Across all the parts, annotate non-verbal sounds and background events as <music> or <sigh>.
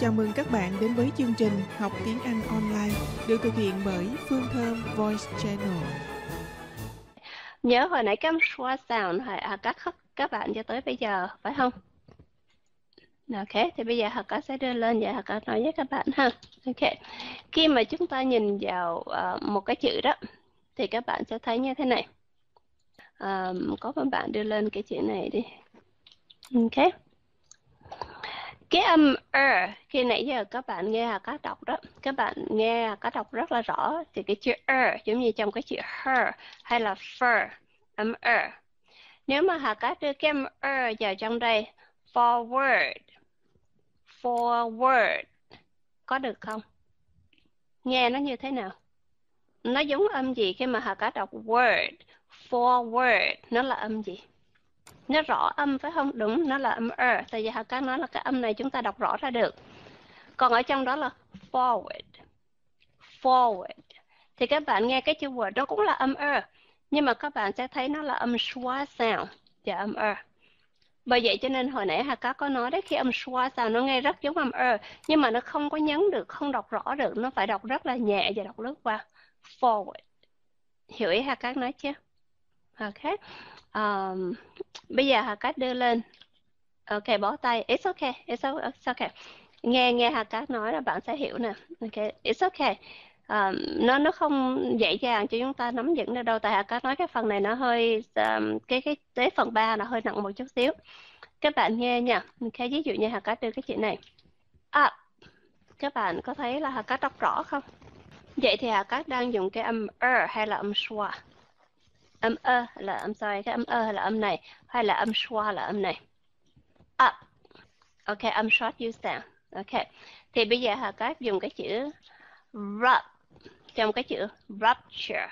Chào mừng các bạn đến với chương trình Học tiếng Anh online được thực hiện bởi Phương Thơm Voice Channel. Nhớ hồi nãy cái schwa sound hồi à, các các bạn cho tới bây giờ phải không? Ok, thì bây giờ Hạc Cá sẽ đưa lên và Hạc Cá nói với các bạn ha. Ok, khi mà chúng ta nhìn vào uh, một cái chữ đó, thì các bạn sẽ thấy như thế này. Um, có một bạn đưa lên cái chữ này đi. Ok. Cái âm er, khi nãy giờ các bạn nghe Hạc Cá đọc đó, các bạn nghe Hạc Cá đọc rất là rõ. Thì cái chữ er, giống như trong cái chữ her hay là fur, âm er. Nếu mà hà Cá đưa cái âm er vào trong đây, forward, forward có được không? Nghe nó như thế nào? Nó giống âm gì khi mà Hà Cá đọc word, forward, nó là âm gì? Nó rõ âm phải không? Đúng, nó là âm er. Tại vì Hà các nói là cái âm này chúng ta đọc rõ ra được. Còn ở trong đó là forward, forward. Thì các bạn nghe cái chữ word nó cũng là âm er. Nhưng mà các bạn sẽ thấy nó là âm schwa sound và âm er bởi vậy cho nên hồi nãy Hà Cá có nói đấy khi âm schwa sao nó nghe rất giống âm er nhưng mà nó không có nhấn được không đọc rõ được nó phải đọc rất là nhẹ và đọc lướt qua forward hiểu ý Hà Cá nói chưa ok. Um, bây giờ Hà cát đưa lên. Ok bỏ tay. It's okay it's okay nghe nghe Hà cát nói là bạn sẽ hiểu nè. Ok it's okay um, nó nó không dễ dàng cho chúng ta nắm vững được đâu. Tại Hà cát nói cái phần này nó hơi um, cái cái tới phần 3 là hơi nặng một chút xíu. Các bạn nghe nha. Ok ví dụ như Hà cát đưa cái chuyện này. À, các bạn có thấy là Hà cát đọc rõ không? Vậy thì Hà cát đang dùng cái âm er hay là âm schwa âm ơ là âm sorry, cái âm ơ là âm này, hay là âm schwa là âm này? Up ok, âm short u sound ok. Thì bây giờ Hà các dùng cái chữ rub. Trong cái chữ rupture.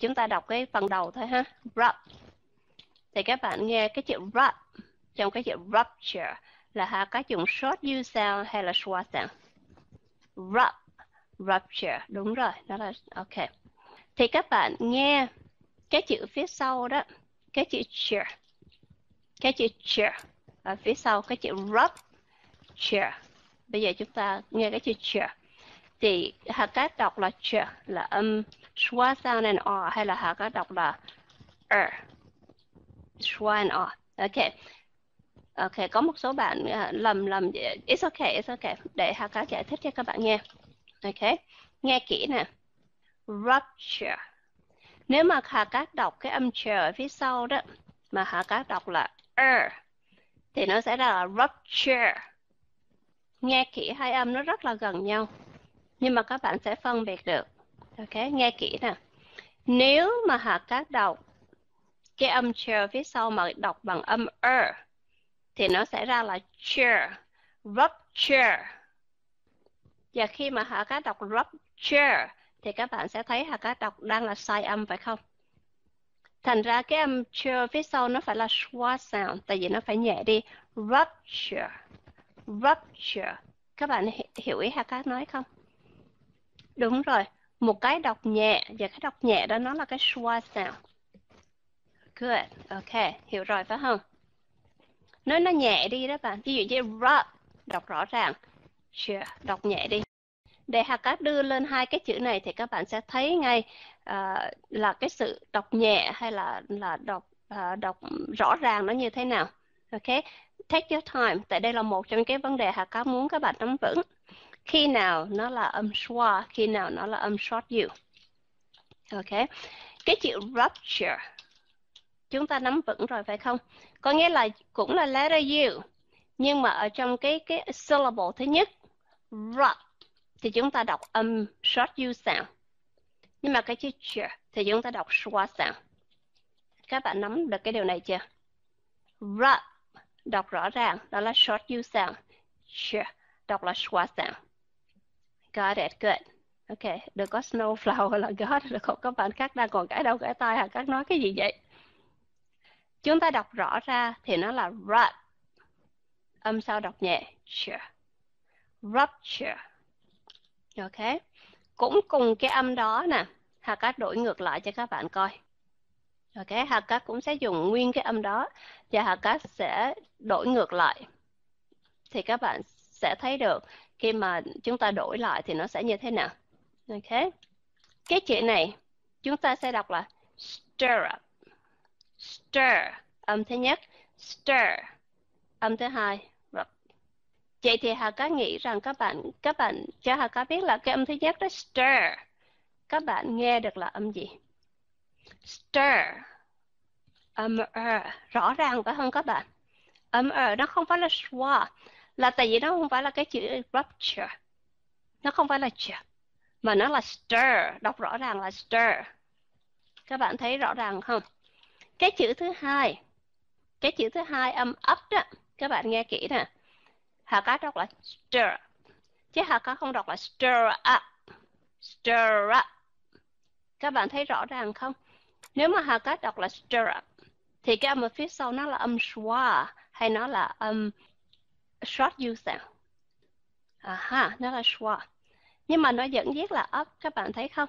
Chúng ta đọc cái phần đầu thôi ha. Rub. Thì các bạn nghe cái chữ rub. Trong cái chữ rupture là hà các dùng short u sound hay là schwa sound rub. Rupture. Đúng rồi, đó là ok. Thì các bạn nghe cái chữ phía sau đó cái chữ chair cái chữ chair ở phía sau cái chữ rub chair. Bây giờ chúng ta nghe cái chữ chair. Thì hạ cát đọc là ch là âm schwa sound and r hay là hạ cát đọc là er schwa and r ok. Ok có một số bạn uh, lầm lầm it's okay it's okay. Để hạ cát giải thích cho các bạn nghe. Ok. Nghe kỹ nè. Rupture nếu mà hạ cát đọc cái âm chờ ở phía sau đó, mà hạ cát đọc là er thì nó sẽ ra là rupture. Nghe kỹ hai âm nó rất là gần nhau, nhưng mà các bạn sẽ phân biệt được. Ok, nghe kỹ nè. Nếu mà hạ cát đọc cái âm chờ phía sau mà đọc bằng âm er thì nó sẽ ra là cheer rupture. Và khi mà hạ cát đọc rupture thì các bạn sẽ thấy hạt cá đọc đang là sai âm phải không? Thành ra cái âm chưa phía sau nó phải là schwa sound tại vì nó phải nhẹ đi. Rupture. Rupture. Các bạn hiểu ý hạt cá nói không? Đúng rồi, một cái đọc nhẹ và cái đọc nhẹ đó nó là cái schwa sound. Good, ok, hiểu rồi phải không? Nói nó nhẹ đi đó bạn, ví dụ như rub, đọc rõ ràng, sure, đọc nhẹ đi. Để hạt Cát đưa lên hai cái chữ này thì các bạn sẽ thấy ngay uh, là cái sự đọc nhẹ hay là là đọc uh, đọc rõ ràng nó như thế nào. Ok, take your time. Tại đây là một trong cái vấn đề hạt Cát muốn các bạn nắm vững khi nào nó là âm schwa khi nào nó là âm short u ok cái chữ rupture chúng ta nắm vững rồi phải không có nghĩa là cũng là letter u nhưng mà ở trong cái cái syllable thứ nhất rupture thì chúng ta đọc âm short u sound nhưng mà cái chữ ch thì chúng ta đọc schwa sound các bạn nắm được cái điều này chưa rup đọc rõ ràng đó là short u sound ch đọc là schwa sound Got it, good. Ok, đừng có snowflower là got được không? Các bạn khác đang còn cái đâu cái tai hả? Các nói cái gì vậy? Chúng ta đọc rõ ra thì nó là rub Âm sau đọc nhẹ. Sure. Rupture. Ok. Cũng cùng cái âm đó nè. Hà Cát đổi ngược lại cho các bạn coi. Ok, Hà Cát cũng sẽ dùng nguyên cái âm đó và Hà Cát sẽ đổi ngược lại. Thì các bạn sẽ thấy được khi mà chúng ta đổi lại thì nó sẽ như thế nào. Ok. Cái chữ này chúng ta sẽ đọc là stir up. Stir, âm thứ nhất, stir, âm thứ hai. Vậy thì Hà có nghĩ rằng các bạn các bạn cho Hà có biết là cái âm thứ nhất đó stir. Các bạn nghe được là âm gì? Stir. Âm er, rõ ràng phải không các bạn? Âm er nó không phải là schwa, là tại vì nó không phải là cái chữ rupture. Nó không phải là ch, mà nó là stir, đọc rõ ràng là stir. Các bạn thấy rõ ràng không? Cái chữ thứ hai, cái chữ thứ hai âm up đó, các bạn nghe kỹ nè. Hà cá đọc là stir, chứ Hà cá không đọc là stir up, stir up. Các bạn thấy rõ ràng không? Nếu mà Hà cá đọc là stir up, thì cái âm ở phía sau nó là âm schwa hay nó là âm short u sound. À ha, nó là schwa. Nhưng mà nó vẫn viết là up, các bạn thấy không?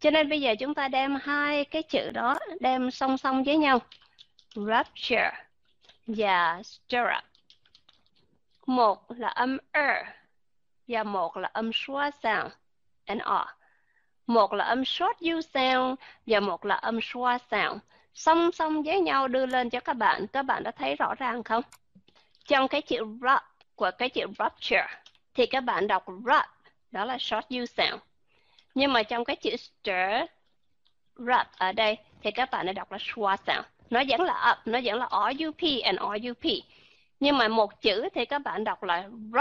Cho nên bây giờ chúng ta đem hai cái chữ đó đem song song với nhau. Rupture và stir up. Một là âm er và một là âm schwa sound, and NR. Er. Một là âm short U sound và một là âm schwa sound. Song song với nhau đưa lên cho các bạn. Các bạn đã thấy rõ ràng không? Trong cái chữ rup của cái chữ rupture thì các bạn đọc rup, đó là short U sound. Nhưng mà trong cái chữ stir, rup ở đây thì các bạn đã đọc là schwa sound. Nó vẫn là up, nó vẫn là RUP and RUP. Nhưng mà một chữ thì các bạn đọc là r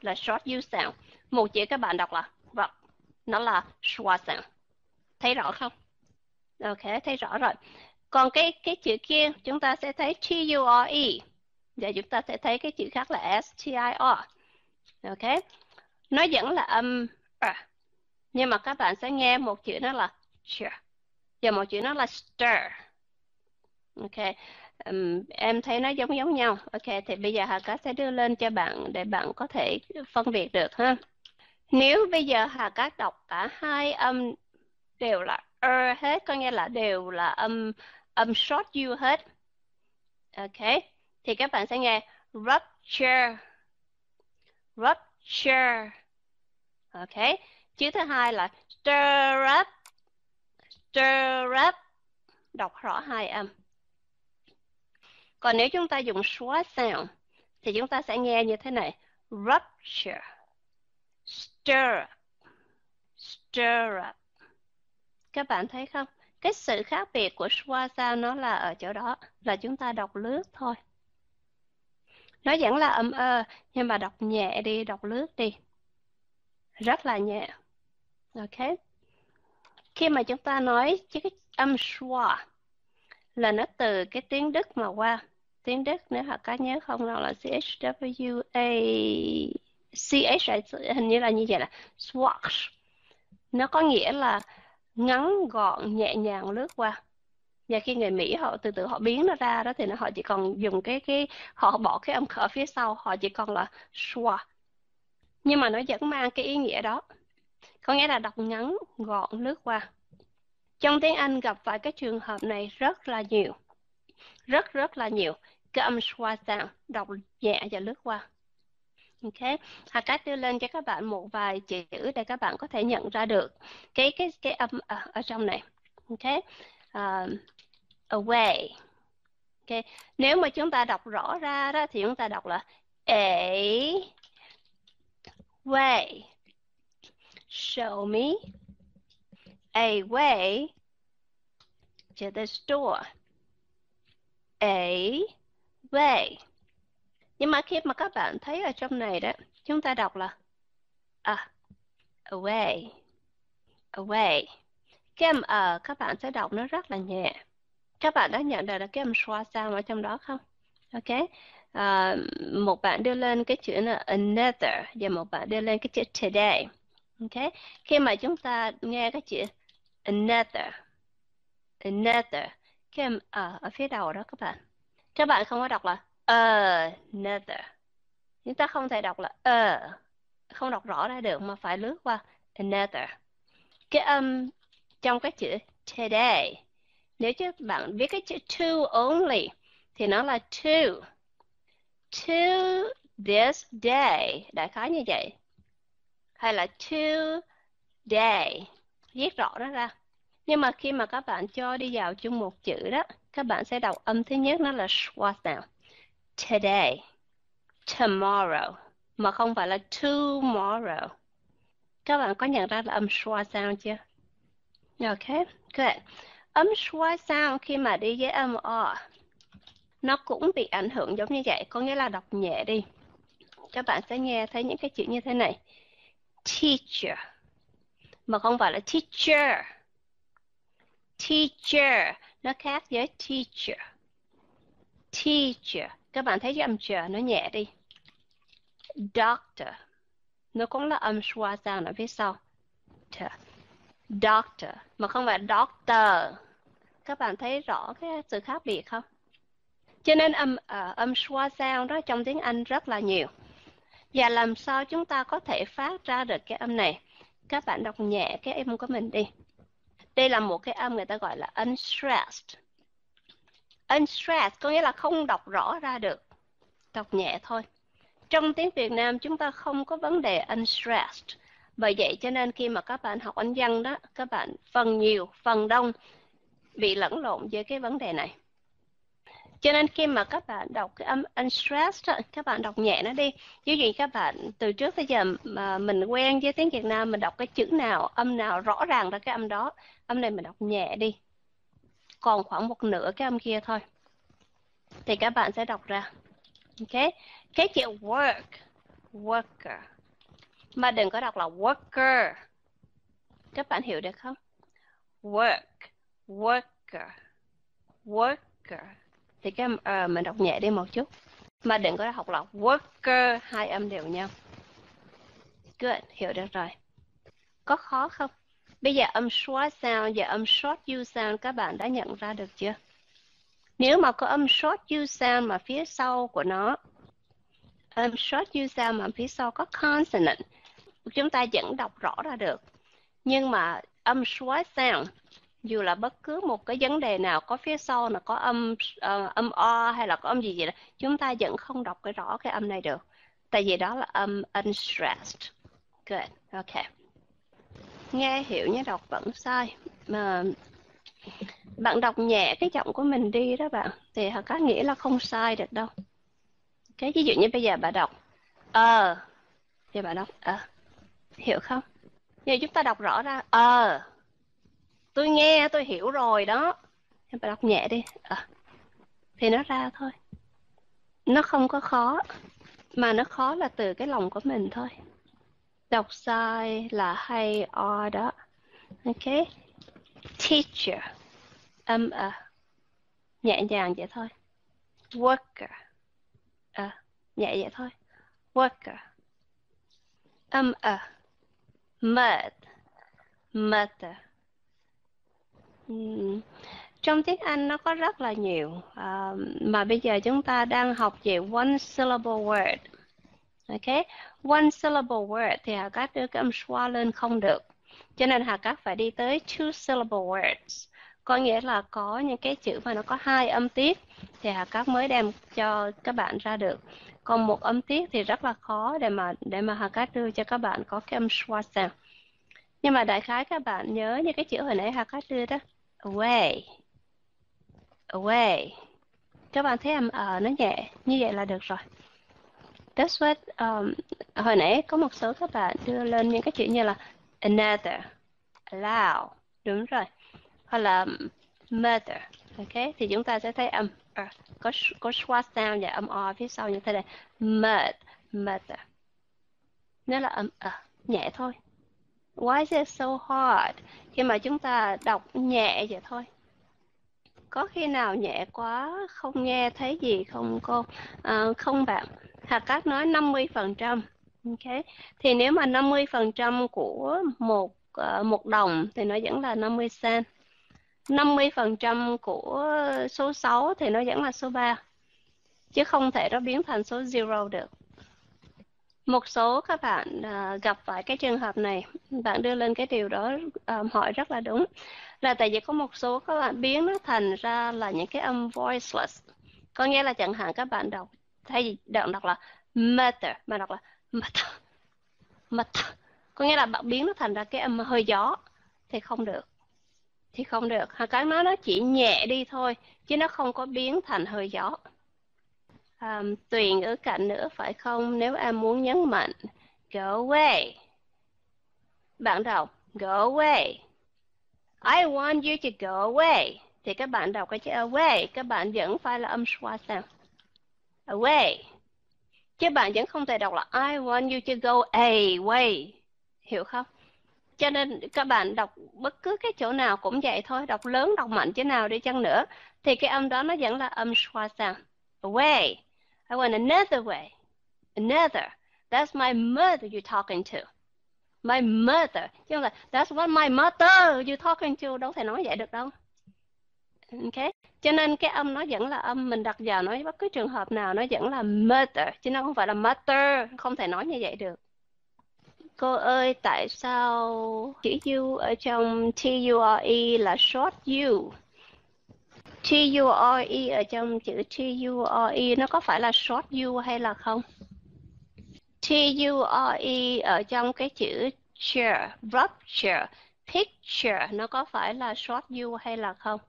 là short U sound. Một chữ các bạn đọc là rup, nó là schwa sound. Thấy rõ không? Ok, thấy rõ rồi. Còn cái cái chữ kia chúng ta sẽ thấy T-U-R-E và chúng ta sẽ thấy cái chữ khác là S-T-I-R. Ok, nó vẫn là âm r nhưng mà các bạn sẽ nghe một chữ nó là ch và một chữ nó là stir. Ok, um, em thấy nó giống giống nhau. Ok, thì bây giờ Hà Cát sẽ đưa lên cho bạn để bạn có thể phân biệt được ha. Nếu bây giờ Hà Cát đọc cả hai âm đều là er hết, có nghĩa là đều là âm âm short u hết. Ok, thì các bạn sẽ nghe rupture, rupture. Ok, chữ thứ hai là stir up, stir up. Đọc rõ hai âm. Còn nếu chúng ta dùng schwa sound thì chúng ta sẽ nghe như thế này. Rupture, stir up, stir up. Các bạn thấy không? Cái sự khác biệt của schwa sound nó là ở chỗ đó, là chúng ta đọc lướt thôi. Nó vẫn là âm ơ, nhưng mà đọc nhẹ đi, đọc lướt đi. Rất là nhẹ. Ok. Khi mà chúng ta nói cái âm schwa là nó từ cái tiếng Đức mà qua. Tiếng Đức nếu họ có nhớ không nào là CHWA CH hình như là như vậy là swatch. Nó có nghĩa là ngắn gọn, nhẹ nhàng lướt qua. Và khi người Mỹ họ từ từ họ biến nó ra đó thì nó họ chỉ còn dùng cái cái họ bỏ cái âm khở phía sau, họ chỉ còn là schwa nhưng mà nó vẫn mang cái ý nghĩa đó. Có nghĩa là đọc ngắn, gọn, lướt qua. Trong tiếng Anh gặp phải cái trường hợp này rất là nhiều rất rất là nhiều cái âm schwa sound đọc nhẹ và lướt qua Ok, Hà Cát đưa lên cho các bạn một vài chữ để các bạn có thể nhận ra được cái cái cái âm ở, ở trong này. Ok, uh, away. Ok, nếu mà chúng ta đọc rõ ra đó thì chúng ta đọc là a way. Show me a way to the store. A way. Nhưng mà khi mà các bạn thấy ở trong này đó, chúng ta đọc là à, a away, away. Cái âm ở các bạn sẽ đọc nó rất là nhẹ. Các bạn đã nhận ra là cái âm xoa sound ở trong đó không? Ok. À, một bạn đưa lên cái chữ là another và một bạn đưa lên cái chữ today. Ok. Khi mà chúng ta nghe cái chữ another, another, cái âm ở ở phía đầu đó các bạn. Các bạn không có đọc là ờ, another. Chúng ta không thể đọc là a, không đọc rõ ra được mà phải lướt qua another. Cái âm trong cái chữ today, nếu chứ bạn viết cái chữ to only thì nó là two. Two this day đại khái như vậy hay là today viết rõ nó ra nhưng mà khi mà các bạn cho đi vào chung một chữ đó, các bạn sẽ đọc âm thứ nhất nó là schwa nào today. Tomorrow. Mà không phải là tomorrow. Các bạn có nhận ra là âm schwa sound chưa? Ok, good. Âm schwa sound khi mà đi với âm o, nó cũng bị ảnh hưởng giống như vậy. Có nghĩa là đọc nhẹ đi. Các bạn sẽ nghe thấy những cái chữ như thế này. Teacher. Mà không phải là teacher teacher. Nó khác với teacher. Teacher. Các bạn thấy cái âm chờ nó nhẹ đi. Doctor. Nó cũng là âm schwa sound ở phía sau. Doctor. Mà không phải doctor. Các bạn thấy rõ cái sự khác biệt không? Cho nên âm uh, âm schwa sound đó trong tiếng Anh rất là nhiều. Và làm sao chúng ta có thể phát ra được cái âm này? Các bạn đọc nhẹ cái âm của mình đi đây là một cái âm người ta gọi là unstressed. Unstressed có nghĩa là không đọc rõ ra được, đọc nhẹ thôi. Trong tiếng Việt Nam chúng ta không có vấn đề unstressed. Bởi vậy cho nên khi mà các bạn học Anh văn đó, các bạn phần nhiều, phần đông bị lẫn lộn với cái vấn đề này cho nên khi mà các bạn đọc cái âm unstressed các bạn đọc nhẹ nó đi. Ví dụ các bạn từ trước tới giờ mà mình quen với tiếng Việt Nam, mình đọc cái chữ nào, âm nào rõ ràng ra cái âm đó, âm này mình đọc nhẹ đi. Còn khoảng một nửa cái âm kia thôi. Thì các bạn sẽ đọc ra. Ok? Cái chữ work, worker. Mà đừng có đọc là worker. Các bạn hiểu được không? Work, worker worker thì cái uh, mình đọc nhẹ đi một chút. Mà đừng có học là worker hai âm đều nhau good hiểu được rồi. Có khó không? Bây giờ âm short sound và âm short u sound các bạn đã nhận ra được chưa? Nếu mà có âm short u sound mà phía sau của nó âm short u sound mà phía sau có consonant chúng ta vẫn đọc rõ ra được. Nhưng mà âm short sound dù là bất cứ một cái vấn đề nào có phía sau là có âm uh, âm o hay là có âm gì gì đó chúng ta vẫn không đọc cái rõ cái âm này được. Tại vì đó là âm unstressed. Good. Ok. Nghe hiểu nhé đọc vẫn sai. Mà bạn đọc nhẹ cái giọng của mình đi đó bạn thì có nghĩa là không sai được đâu. Cái ví dụ như bây giờ bà đọc ờ. Thì bà đọc ờ. Hiểu không? Giờ chúng ta đọc rõ ra ờ tôi nghe tôi hiểu rồi đó. Em phải đọc nhẹ đi. À, thì nó ra thôi. Nó không có khó mà nó khó là từ cái lòng của mình thôi. Đọc sai là hay o đó. Ok. Teacher. Âm à. Nhẹ nhàng vậy thôi. Worker. À nhẹ vậy thôi. Worker. Âm à. Mud mother à trong tiếng Anh nó có rất là nhiều uh, mà bây giờ chúng ta đang học về one syllable word. Ok, one syllable word thì Hà Cát đưa cái âm schwa lên không được. Cho nên Hà Cát phải đi tới two syllable words. Có nghĩa là có những cái chữ mà nó có hai âm tiết thì Hà Cát mới đem cho các bạn ra được. Còn một âm tiết thì rất là khó để mà để mà Hà Cát đưa cho các bạn có cái âm schwa sound. Nhưng mà đại khái các bạn nhớ như cái chữ hồi nãy Hà Cát đưa đó away. Away. Các bạn thấy âm ờ nó nhẹ như vậy là được rồi. That's what um, hồi nãy có một số các bạn đưa lên những cái chữ như là another allow. Đúng rồi. Hoặc là mother ok? Thì chúng ta sẽ thấy âm uh, có có schwa sound và âm o phía sau như thế này. Mud mother. Nó là âm uh, nhẹ thôi. Why is it so hard? Khi mà chúng ta đọc nhẹ vậy thôi. Có khi nào nhẹ quá không nghe thấy gì không cô? À, không bạn. Hà Cát nói 50%. Ok. Thì nếu mà 50% của một uh, một đồng thì nó vẫn là 50 cent. 50% của số 6 thì nó vẫn là số 3. Chứ không thể nó biến thành số 0 được một số các bạn uh, gặp phải cái trường hợp này bạn đưa lên cái điều đó um, hỏi rất là đúng. Là tại vì có một số các bạn biến nó thành ra là những cái âm voiceless. Có nghĩa là chẳng hạn các bạn đọc thay vì đọc đọc là matter mà đọc là matter matter. Có nghĩa là bạn biến nó thành ra cái âm hơi gió thì không được. Thì không được. Hoặc cái nó nó chỉ nhẹ đi thôi chứ nó không có biến thành hơi gió um, tuyền ở cạnh nữa phải không? Nếu em muốn nhấn mạnh go away. Bạn đọc go away. I want you to go away. Thì các bạn đọc cái chữ away các bạn vẫn phải là âm schwa sound away. Chứ bạn vẫn không thể đọc là I want you to go away. Hiểu không? Cho nên các bạn đọc bất cứ cái chỗ nào cũng vậy thôi đọc lớn đọc mạnh chỗ nào đi chăng nữa thì cái âm đó nó vẫn là âm schwa sound away. I want another way. Another. That's my mother you're talking to. My mother. Chứ không là, that's what my mother you're talking to. Đâu thể nói vậy được đâu. Ok? Cho nên cái âm nó vẫn là âm mình đặt vào, nói bất cứ trường hợp nào nó vẫn là mother, chứ nó không phải là mother. Không thể nói như vậy được. Cô ơi, tại sao chữ u ở trong t u r e là short u t u r e ở trong chữ t u r e nó có phải là short u hay là không? T u r e ở trong cái chữ rupture rupture picture nó có phải là short u hay là không?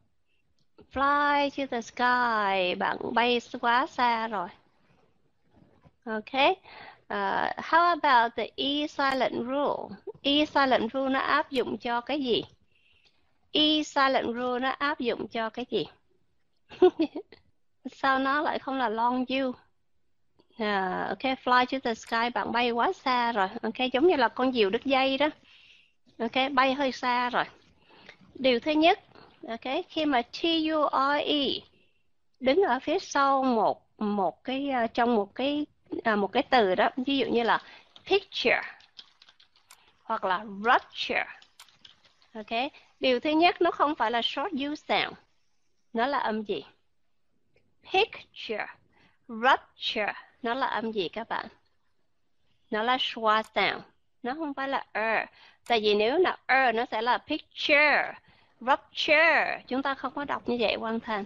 Fly to the sky bạn bay quá xa rồi. Okay uh, how about the e silent rule? E silent rule nó áp dụng cho cái gì? E silent rule nó áp dụng cho cái gì? <laughs> sao nó lại không là long you? Uh, ok fly to the sky bạn bay quá xa rồi. Ok giống như là con diều đứt dây đó. Ok bay hơi xa rồi. Điều thứ nhất ok khi mà T U đứng ở phía sau một một cái uh, trong một cái uh, một cái từ đó ví dụ như là picture hoặc là rupture. Ok điều thứ nhất nó không phải là short U sound nó là âm gì? Picture. Rupture. Nó là âm gì các bạn? Nó là schwa sound nó không phải là er. Tại vì nếu là er nó sẽ là picture. Rupture. Chúng ta không có đọc như vậy quan thành.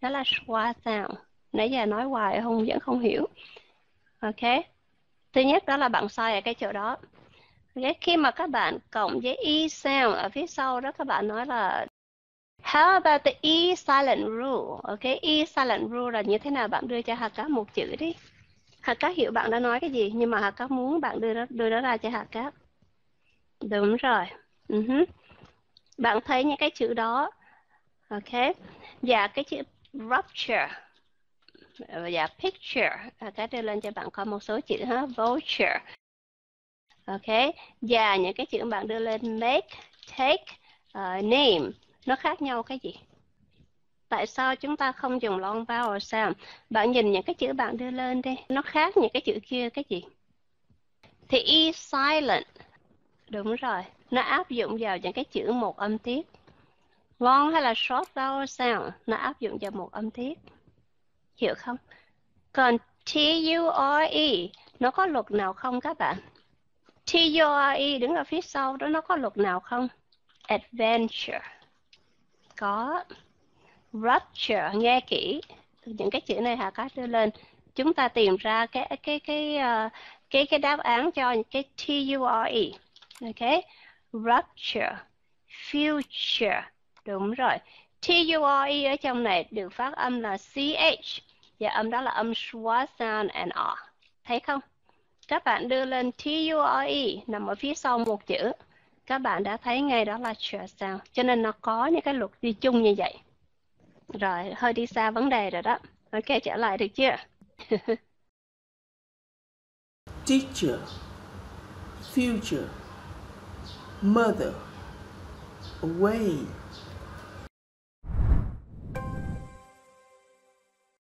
Nó là schwa sound nãy giờ nói hoài không vẫn không hiểu. Ok. Thứ nhất, đó là bạn sai ở cái chỗ đó. Okay. khi mà các bạn cộng với e sound ở phía sau đó, các bạn nói là How about the E silent rule? Ok, E silent rule là như thế nào? Bạn đưa cho Hà Cát một chữ đi. Hà Cát hiểu bạn đã nói cái gì, nhưng mà Hà Cát muốn bạn đưa nó, đưa nó ra cho Hà Cát. Đúng rồi. Uh-huh bạn thấy những cái chữ đó ok và cái chữ rupture và picture cái đưa lên cho bạn coi một số chữ ha vulture ok và những cái chữ bạn đưa lên make take uh, name nó khác nhau cái gì? Tại sao chúng ta không dùng long vowel sound bạn nhìn những cái chữ bạn đưa lên đi. Nó khác những cái chữ kia cái gì? Thì e silent. Đúng rồi. Nó áp dụng vào những cái chữ một âm tiết. Long hay là short vowel sound nó áp dụng vào một âm tiết. Hiểu không? Còn T U R E nó có luật nào không các bạn? T U R E đứng ở phía sau đó, nó có luật nào không? Adventure có rupture nghe kỹ những cái chữ này Hà Cát đưa lên chúng ta tìm ra cái cái cái uh, cái cái đáp án cho cái T U R E ok rupture, future. Đúng rồi. T-U-R-E ở trong này được phát âm là CH và dạ, âm đó là âm schwa sound and R. Thấy không? Các bạn đưa lên T-U-R-E nằm ở phía sau một chữ. Các bạn đã thấy ngay đó là sure sound. Cho nên nó có những cái luật đi chung như vậy. Rồi, hơi đi xa vấn đề rồi đó. Ok, trở lại được chưa? <laughs> Teacher Future mother, away